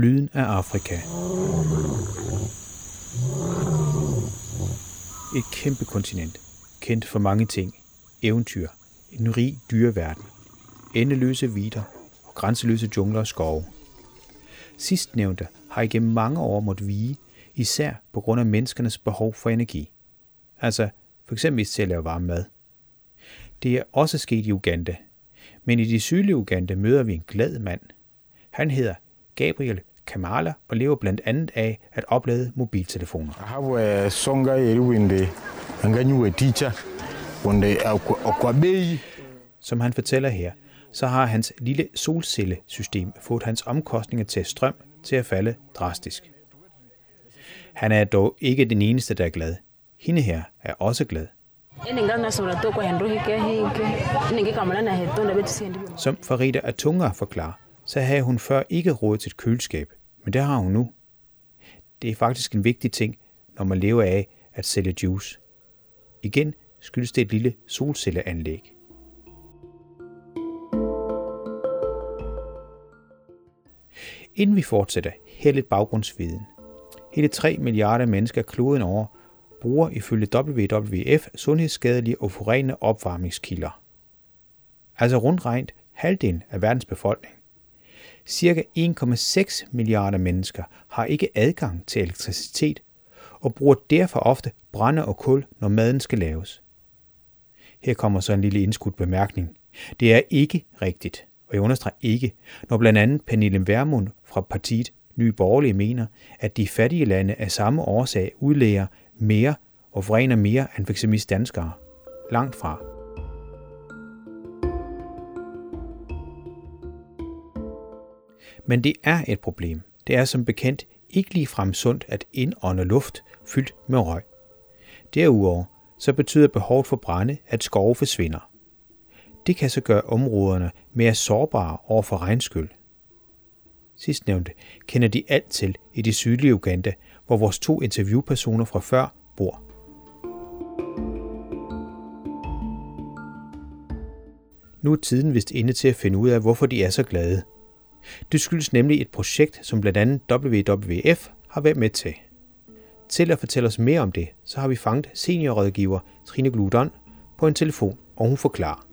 Lyden af Afrika. Et kæmpe kontinent, kendt for mange ting, eventyr, en rig dyreverden, endeløse vider og grænseløse jungler og skove. Sidstnævnte har igennem mange år måttet vige, især på grund af menneskernes behov for energi. Altså for eksempel til at lave varm mad. Det er også sket i Uganda, men i det sydlige Uganda møder vi en glad mand. Han hedder Gabriel Kamala og lever blandt andet af at oplade mobiltelefoner. I have a songa eriwinde anganyuwe teacher wonde akwabeyi Som han fortæller her, så har hans lille solcellesystem fået hans omkostninger til strøm til at falde drastisk. Han er dog ikke den eneste, der er glad. Hende her er også glad. Som Farida Atunga forklarer, så havde hun før ikke råd til et køleskab, men det har hun nu. Det er faktisk en vigtig ting, når man lever af at sælge juice. Igen skyldes det et lille solcelleanlæg. Inden vi fortsætter, her lidt baggrundsviden. Hele 3 milliarder mennesker kloden over bruger ifølge WWF sundhedsskadelige og forurenende opvarmningskilder. Altså rundt regnet halvdelen af verdens befolkning. Cirka 1,6 milliarder mennesker har ikke adgang til elektricitet og bruger derfor ofte brænde og kul, når maden skal laves. Her kommer så en lille indskudt bemærkning. Det er ikke rigtigt, og jeg understreger ikke, når blandt andet Pernille Vermund fra partiet Nye Borgerlige mener, at de fattige lande af samme årsag udlæger mere og forurener mere end f.eks. danskere. Langt fra. Men det er et problem. Det er som bekendt ikke ligefrem sundt at indånde luft fyldt med røg. Derudover så betyder behovet for brænde, at skove forsvinder. Det kan så gøre områderne mere sårbare over for regnskyld. Sidstnævnte kender de alt til i det sydlige Uganda, hvor vores to interviewpersoner fra før bor. Nu er tiden vist inde til at finde ud af, hvorfor de er så glade. Det skyldes nemlig et projekt, som blandt andet WWF har været med til. Til at fortælle os mere om det, så har vi fanget seniorrådgiver Trine Gludon på en telefon, og hun forklarer.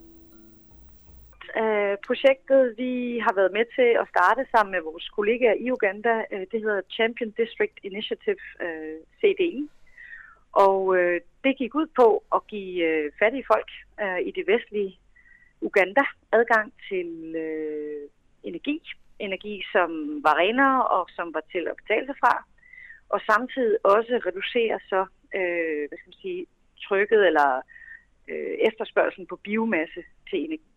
Øh, projektet, vi har været med til at starte sammen med vores kollegaer i Uganda, øh, det hedder Champion District Initiative, øh, CDI. Og det gik ud på at give fattige folk i det vestlige Uganda adgang til øh, energi. Energi, som var renere og som var til at betale sig fra. Og samtidig også reducere så, øh, hvad skal man sige, trykket eller øh, efterspørgselen på biomasse til energi.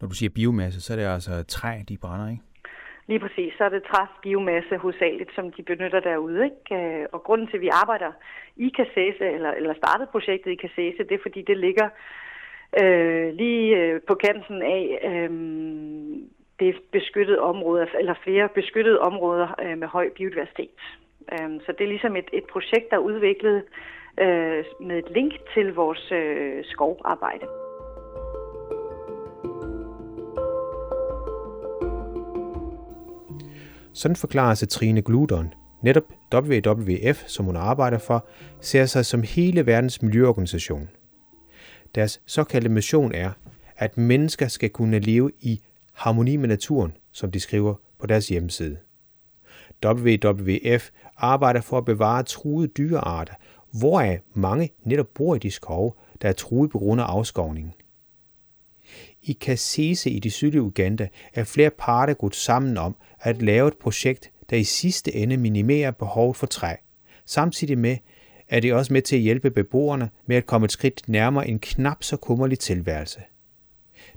Når du siger biomasse, så er det altså træ, de brænder, ikke? Lige præcis, så er det træbiomasse hovedsageligt, som de benytter derude. Ikke? Og grunden til, at vi arbejder i Kassese, eller, eller startede projektet i Kassese, det er fordi, det ligger øh, lige øh, på kanten af øh, det beskyttede område, eller flere beskyttede områder øh, med høj biodiversitet. Øh, så det er ligesom et, et projekt, der er udviklet øh, med et link til vores øh, skovarbejde. Sådan forklarer sig Trine Gludon. Netop WWF, som hun arbejder for, ser sig som hele verdens miljøorganisation. Deres såkaldte mission er, at mennesker skal kunne leve i harmoni med naturen, som de skriver på deres hjemmeside. WWF arbejder for at bevare truede dyrearter, hvoraf mange netop bor i de skove, der er truet på grund af afskovningen. I Kasese i det sydlige Uganda er flere parter gået sammen om at lave et projekt, der i sidste ende minimerer behovet for træ, samtidig med, at det også med til at hjælpe beboerne med at komme et skridt nærmere en knap så kummerlig tilværelse.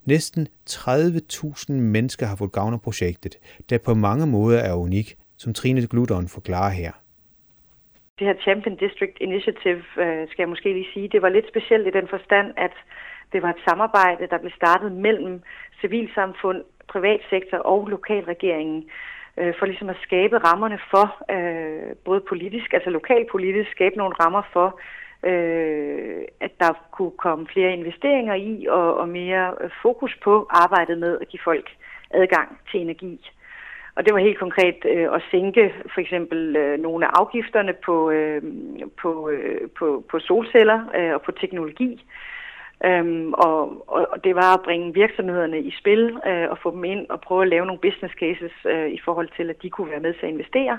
Næsten 30.000 mennesker har fået gavn af projektet, der på mange måder er unik, som Trine Gludon forklarer her. Det her Champion District Initiative, øh, skal jeg måske lige sige, det var lidt specielt i den forstand, at det var et samarbejde, der blev startet mellem civilsamfund, privatsektor og lokalregeringen øh, for ligesom at skabe rammerne for, øh, både politisk, altså lokalpolitisk, skabe nogle rammer for, øh, at der kunne komme flere investeringer i og, og mere fokus på arbejdet med at give folk adgang til energi. Og det var helt konkret øh, at sænke for eksempel øh, nogle af afgifterne på, øh, på, øh, på, på solceller øh, og på teknologi. Øhm, og, og, og det var at bringe virksomhederne i spil øh, og få dem ind og prøve at lave nogle business cases øh, i forhold til, at de kunne være med til at investere.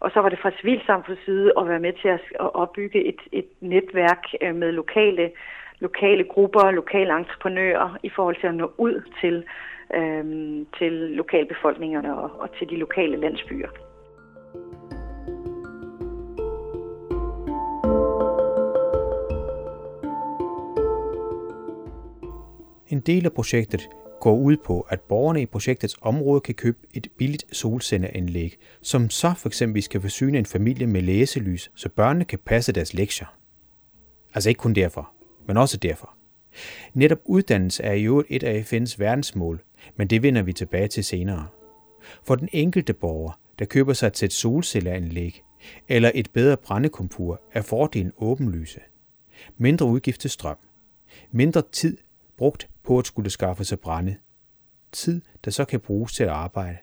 Og så var det fra civilsamfundets side at være med til at, opbygge et, et netværk øh, med lokale, lokale grupper, lokale entreprenører i forhold til at nå ud til, øhm, til lokalbefolkningerne og, og til de lokale landsbyer. En del af projektet går ud på, at borgerne i projektets område kan købe et billigt solcelleanlæg, som så for eksempel skal forsyne en familie med læselys, så børnene kan passe deres lektier. Altså ikke kun derfor, men også derfor. Netop uddannelse er i øvrigt et af FN's verdensmål, men det vender vi tilbage til senere. For den enkelte borger, der køber sig til et solcelleanlæg eller et bedre brændekompur, er fordelen åbenlyse. Mindre udgift til strøm. Mindre tid brugt på at skulle skaffe sig brænde. Tid, der så kan bruges til at arbejde.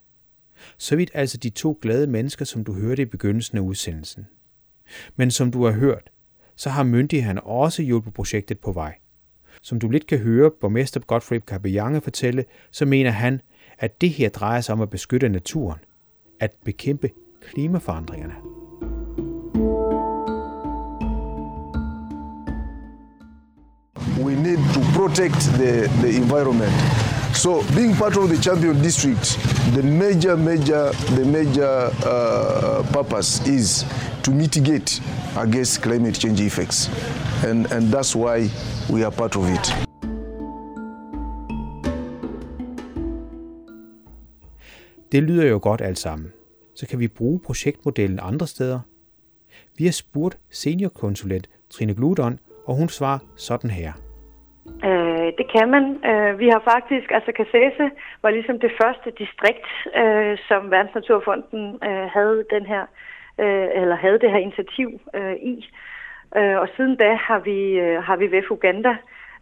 Så vidt altså de to glade mennesker, som du hørte i begyndelsen af udsendelsen. Men som du har hørt, så har myndighederne også hjulpet projektet på vej. Som du lidt kan høre borgmester Godfrey Capellange fortælle, så mener han, at det her drejer sig om at beskytte naturen, at bekæmpe klimaforandringerne. Protect the, the environment. So being part of the champion district, the major, major, the major uh, purpose is to mitigate against climate change effects. And, and that's why we are part of it. Det lyder jo godt alt sammen. Så kan vi bruge projektmodellen andre steder. Vi har spurgt seniorkonsulent Trine Gludon, og hun svarer sådan her. Øh, det kan man. Øh, vi har faktisk, altså Cassese var ligesom det første distrikt, øh, som Verdensnaturfonden øh, havde den her, øh, eller havde det her initiativ øh, i. Øh, og siden da har vi, øh, har vi ved Uganda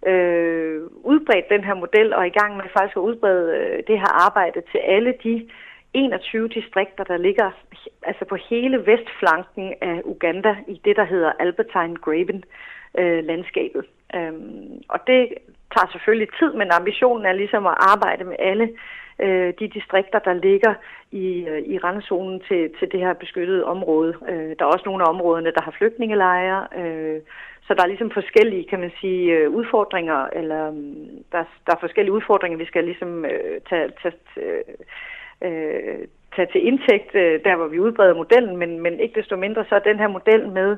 øh, udbredt den her model, og er i gang med faktisk at udbrede øh, det her arbejde til alle de 21 distrikter, der ligger altså på hele vestflanken af Uganda i det, der hedder Albertine Graben øh, landskabet. Øhm, og det tager selvfølgelig tid, men ambitionen er ligesom at arbejde med alle øh, de distrikter, der ligger i, øh, i randzonen til, til det her beskyttede område. Øh, der er også nogle af områderne, der har flygtningelejre, øh, så der er ligesom forskellige, kan man sige, øh, udfordringer, eller mm, der, der er forskellige udfordringer, vi skal ligesom øh, tage, tage, øh, øh, tage til indtægt, øh, der hvor vi udbreder modellen, men, men ikke desto mindre så er den her model med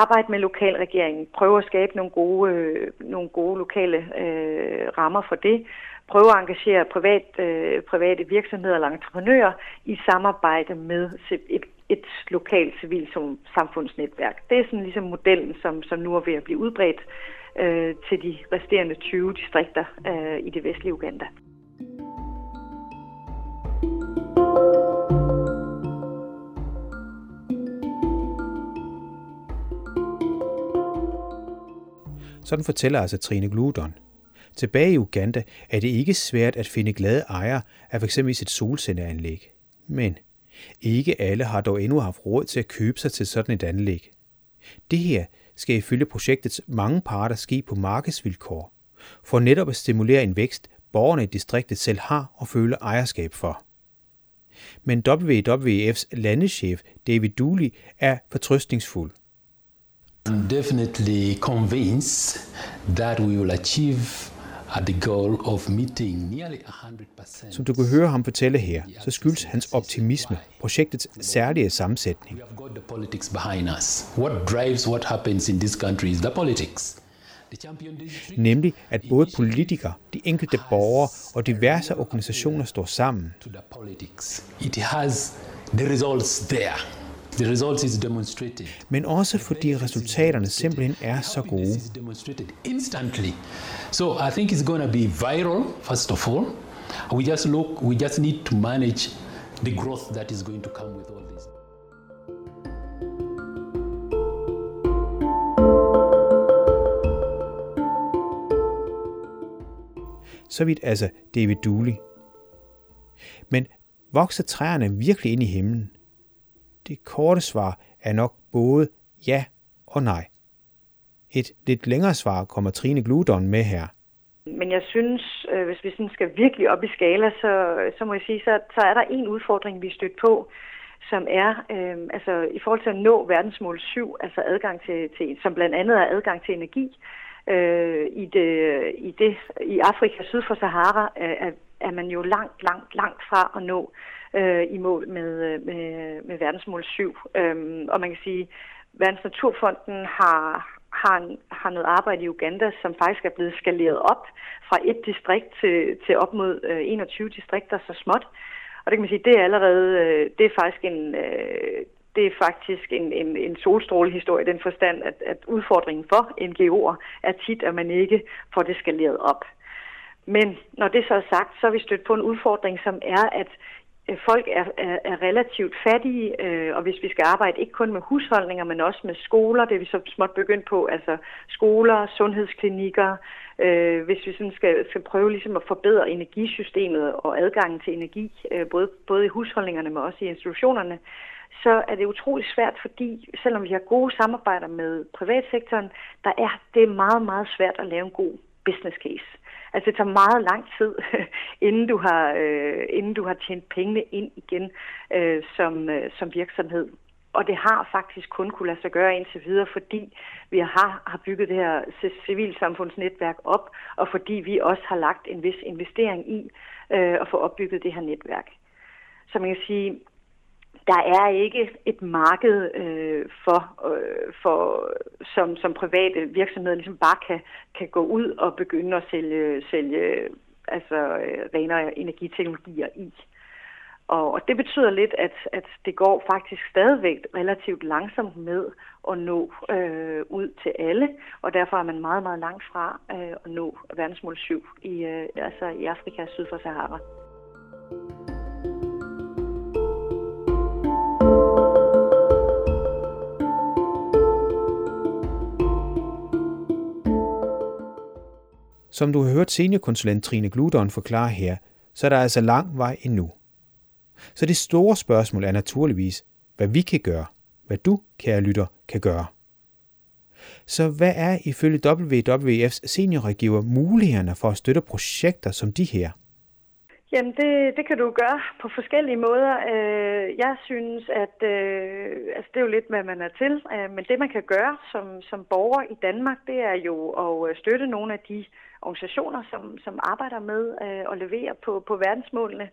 arbejde med lokalregeringen, prøve at skabe nogle gode, øh, nogle gode lokale øh, rammer for det, prøve at engagere privat, øh, private virksomheder eller entreprenører i samarbejde med et, et lokalt civilsamfundsnetværk. Det er sådan ligesom modellen, som, som nu er ved at blive udbredt øh, til de resterende 20 distrikter øh, i det vestlige Uganda. Sådan fortæller altså Trine Gludon. Tilbage i Uganda er det ikke svært at finde glade ejere af f.eks. et solcelleanlæg. Men ikke alle har dog endnu haft råd til at købe sig til sådan et anlæg. Det her skal ifølge projektets mange parter ske på markedsvilkår, for netop at stimulere en vækst, borgerne i distriktet selv har og føler ejerskab for. Men WWF's landeschef David Dooley er fortrøstningsfuld. I'm definitely convinced that we will achieve the goal of meeting nearly 100%. Som du kan høre ham fortælle her, så skyldes hans optimisme projektets særlige sammensætning. We have got the politics behind us. What drives what happens in this country is the politics. Nemlig at både politikere, de enkelte borgere og diverse organisationer står sammen. It has the results there. The result is demonstrated. Men også fordi resultaterne simpelthen er så gode. Instantly. So I think it's going to be viral, first of all. We just look, we just need to manage the growth that is going to come with all this. Så vidt altså David Dooley. Men Vokser træerne virkelig ind i himlen? Det korte svar er nok både ja og nej. Et lidt længere svar kommer Trine Gludon med her. Men jeg synes, øh, hvis vi sådan skal virkelig op i skala, så, så må jeg sige, så, så er der en udfordring, vi er stødt på, som er øh, altså i forhold til at nå verdensmål 7, altså adgang til, til som blandt andet er adgang til energi. Øh, i, det, i, det, I Afrika syd for Sahara er, er man jo langt, langt, langt fra at nå øh, i mål med, øh, med, med verdensmål 7. Øhm, og man kan sige, Verdens Naturfonden har, har, har noget arbejde i Uganda, som faktisk er blevet skaleret op fra et distrikt til, til op mod øh, 21 distrikter så småt. Og det kan man sige, det er allerede, øh, det er faktisk en, øh, det er faktisk en, en, en solstrålehistorie i den forstand, at, at udfordringen for NGO'er er tit, at man ikke får det skaleret op. Men når det så er sagt, så er vi stødt på en udfordring, som er, at Øh, folk er, er, er relativt fattige, øh, og hvis vi skal arbejde ikke kun med husholdninger, men også med skoler, det er vi så småt begyndt på, altså skoler, sundhedsklinikker, øh, hvis vi sådan skal, skal prøve ligesom at forbedre energisystemet og adgangen til energi, øh, både, både i husholdningerne, men også i institutionerne, så er det utrolig svært, fordi selvom vi har gode samarbejder med privatsektoren, der er det meget, meget svært at lave en god business case. Altså det tager meget lang tid, inden du har, øh, inden du har tjent pengene ind igen øh, som, øh, som virksomhed. Og det har faktisk kun kunne lade sig gøre indtil videre, fordi vi har, har bygget det her civilsamfundsnetværk op, og fordi vi også har lagt en vis investering i øh, at få opbygget det her netværk. Så man kan sige, der er ikke et marked øh, for, øh, for som, som private virksomheder ligesom bare kan, kan gå ud og begynde at sælge, sælge altså, øh, renere energiteknologier i. Og, og det betyder lidt, at, at det går faktisk stadigvæk relativt langsomt med at nå øh, ud til alle, og derfor er man meget, meget langt fra øh, at nå verdensmål 7 i, øh, altså i Afrika syd for Sahara. Som du har hørt seniorkonsulent Trine Gludon forklare her, så er der altså lang vej endnu. Så det store spørgsmål er naturligvis, hvad vi kan gøre, hvad du, kære lytter, kan gøre. Så hvad er ifølge WWF's seniorregiver mulighederne for at støtte projekter som de her? Jamen, det, det kan du gøre på forskellige måder. Øh, jeg synes, at øh, altså, det er jo lidt, hvad man er til. Øh, men det, man kan gøre som, som borger i Danmark, det er jo at øh, støtte nogle af de organisationer, som, som arbejder med øh, at levere på, på verdensmålene.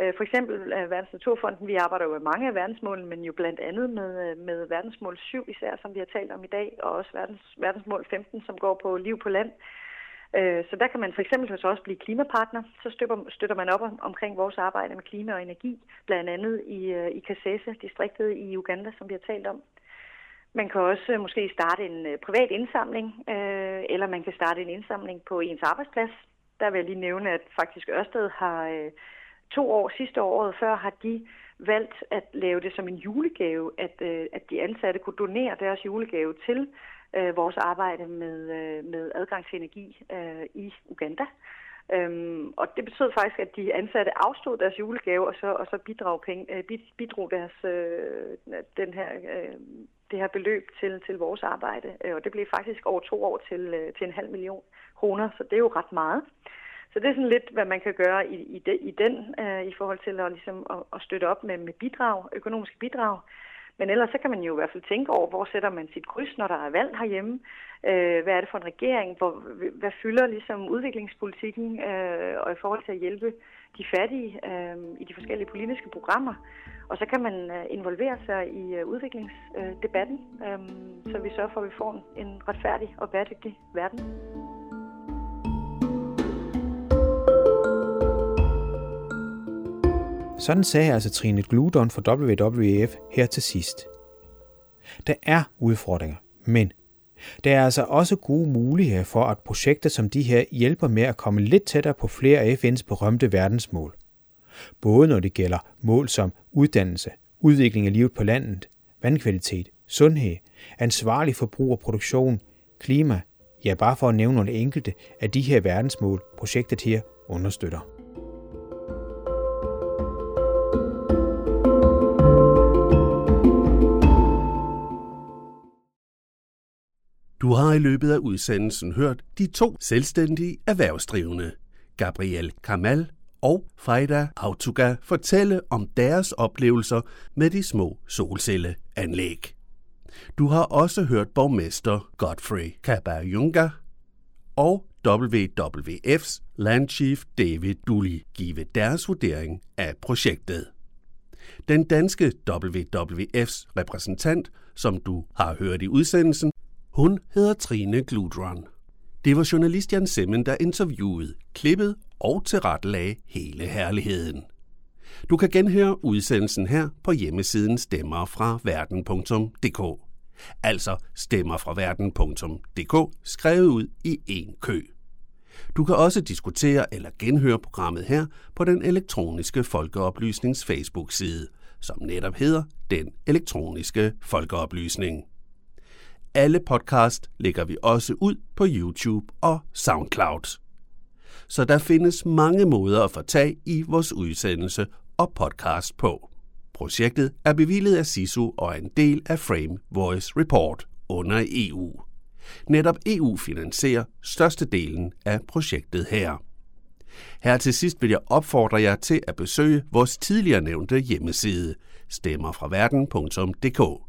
Øh, for eksempel Verdens Naturfonden, vi arbejder jo med mange af verdensmålene, men jo blandt andet med, med verdensmål 7 især, som vi har talt om i dag, og også verdens, verdensmål 15, som går på liv på land. Øh, Øh, så der kan man for eksempel også blive klimapartner. Så støtter, man op om, omkring vores arbejde med klima og energi, blandt andet i, øh, i Kasese, distriktet i Uganda, som vi har talt om. Man kan også øh, måske starte en privat indsamling, eller man kan starte en indsamling på ens arbejdsplads. Der vil jeg lige nævne, at faktisk Ørsted har to år, sidste år, året før, har de valgt at lave det som en julegave, at, at de ansatte kunne donere deres julegave til øh, vores arbejde med, øh, med adgang til energi øh, i Uganda. Øhm, og det betød faktisk, at de ansatte afstod deres julegave, og så, og så bidrog, penge, øh, bidrog deres, øh, den her, øh, det her beløb til, til vores arbejde. Øh, og det blev faktisk over to år til, øh, til en halv million kroner, så det er jo ret meget. Så det er sådan lidt, hvad man kan gøre i, i, de, i den, øh, i forhold til at, ligesom, at, at støtte op med, med bidrag, økonomiske bidrag. Men ellers så kan man jo i hvert fald tænke over, hvor sætter man sit kryds, når der er valg herhjemme. Øh, hvad er det for en regering? Hvor, hvad fylder ligesom udviklingspolitikken øh, og i forhold til at hjælpe de fattige øh, i de forskellige politiske programmer? Og så kan man øh, involvere sig i øh, udviklingsdebatten, øh, så vi sørger for, at vi får en, en retfærdig og bæredygtig verden. Sådan sagde altså Trine Gludon fra WWF her til sidst. Der er udfordringer, men der er altså også gode muligheder for, at projekter som de her hjælper med at komme lidt tættere på flere af FN's berømte verdensmål. Både når det gælder mål som uddannelse, udvikling af livet på landet, vandkvalitet, sundhed, ansvarlig forbrug og produktion, klima, ja bare for at nævne nogle enkelte af de her verdensmål, projektet her understøtter. Du har i løbet af udsendelsen hørt de to selvstændige erhvervsdrivende, Gabriel Kamal og Freda Autuga, fortælle om deres oplevelser med de små solcelleanlæg. Du har også hørt borgmester Godfrey Kabayunga og WWF's landchief David Dooley give deres vurdering af projektet. Den danske WWF's repræsentant, som du har hørt i udsendelsen, hun hedder Trine Gludron. Det var journalist Jan Semmen, der interviewede, klippet og tilrettelagde hele herligheden. Du kan genhøre udsendelsen her på hjemmesiden stemmer fra verden.dk. Altså stemmer fra verden.dk skrevet ud i en kø. Du kan også diskutere eller genhøre programmet her på den elektroniske folkeoplysnings Facebook-side, som netop hedder Den Elektroniske Folkeoplysning. Alle podcast lægger vi også ud på YouTube og SoundCloud. Så der findes mange måder at få tag i vores udsendelse og podcast på. Projektet er bevillet af SISU og er en del af Frame Voice Report under EU. Netop EU finansierer størstedelen af projektet her. Her til sidst vil jeg opfordre jer til at besøge vores tidligere nævnte hjemmeside, stemmerfraverden.dk.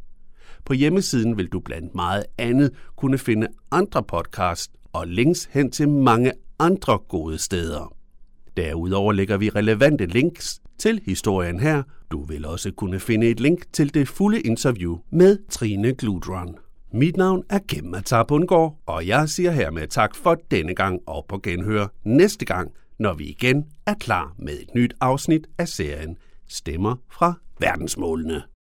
På hjemmesiden vil du blandt meget andet kunne finde andre podcast og links hen til mange andre gode steder. Derudover lægger vi relevante links til historien her. Du vil også kunne finde et link til det fulde interview med Trine Gludron. Mit navn er Gemma Matar og jeg siger hermed tak for denne gang og på genhør næste gang, når vi igen er klar med et nyt afsnit af serien Stemmer fra verdensmålene.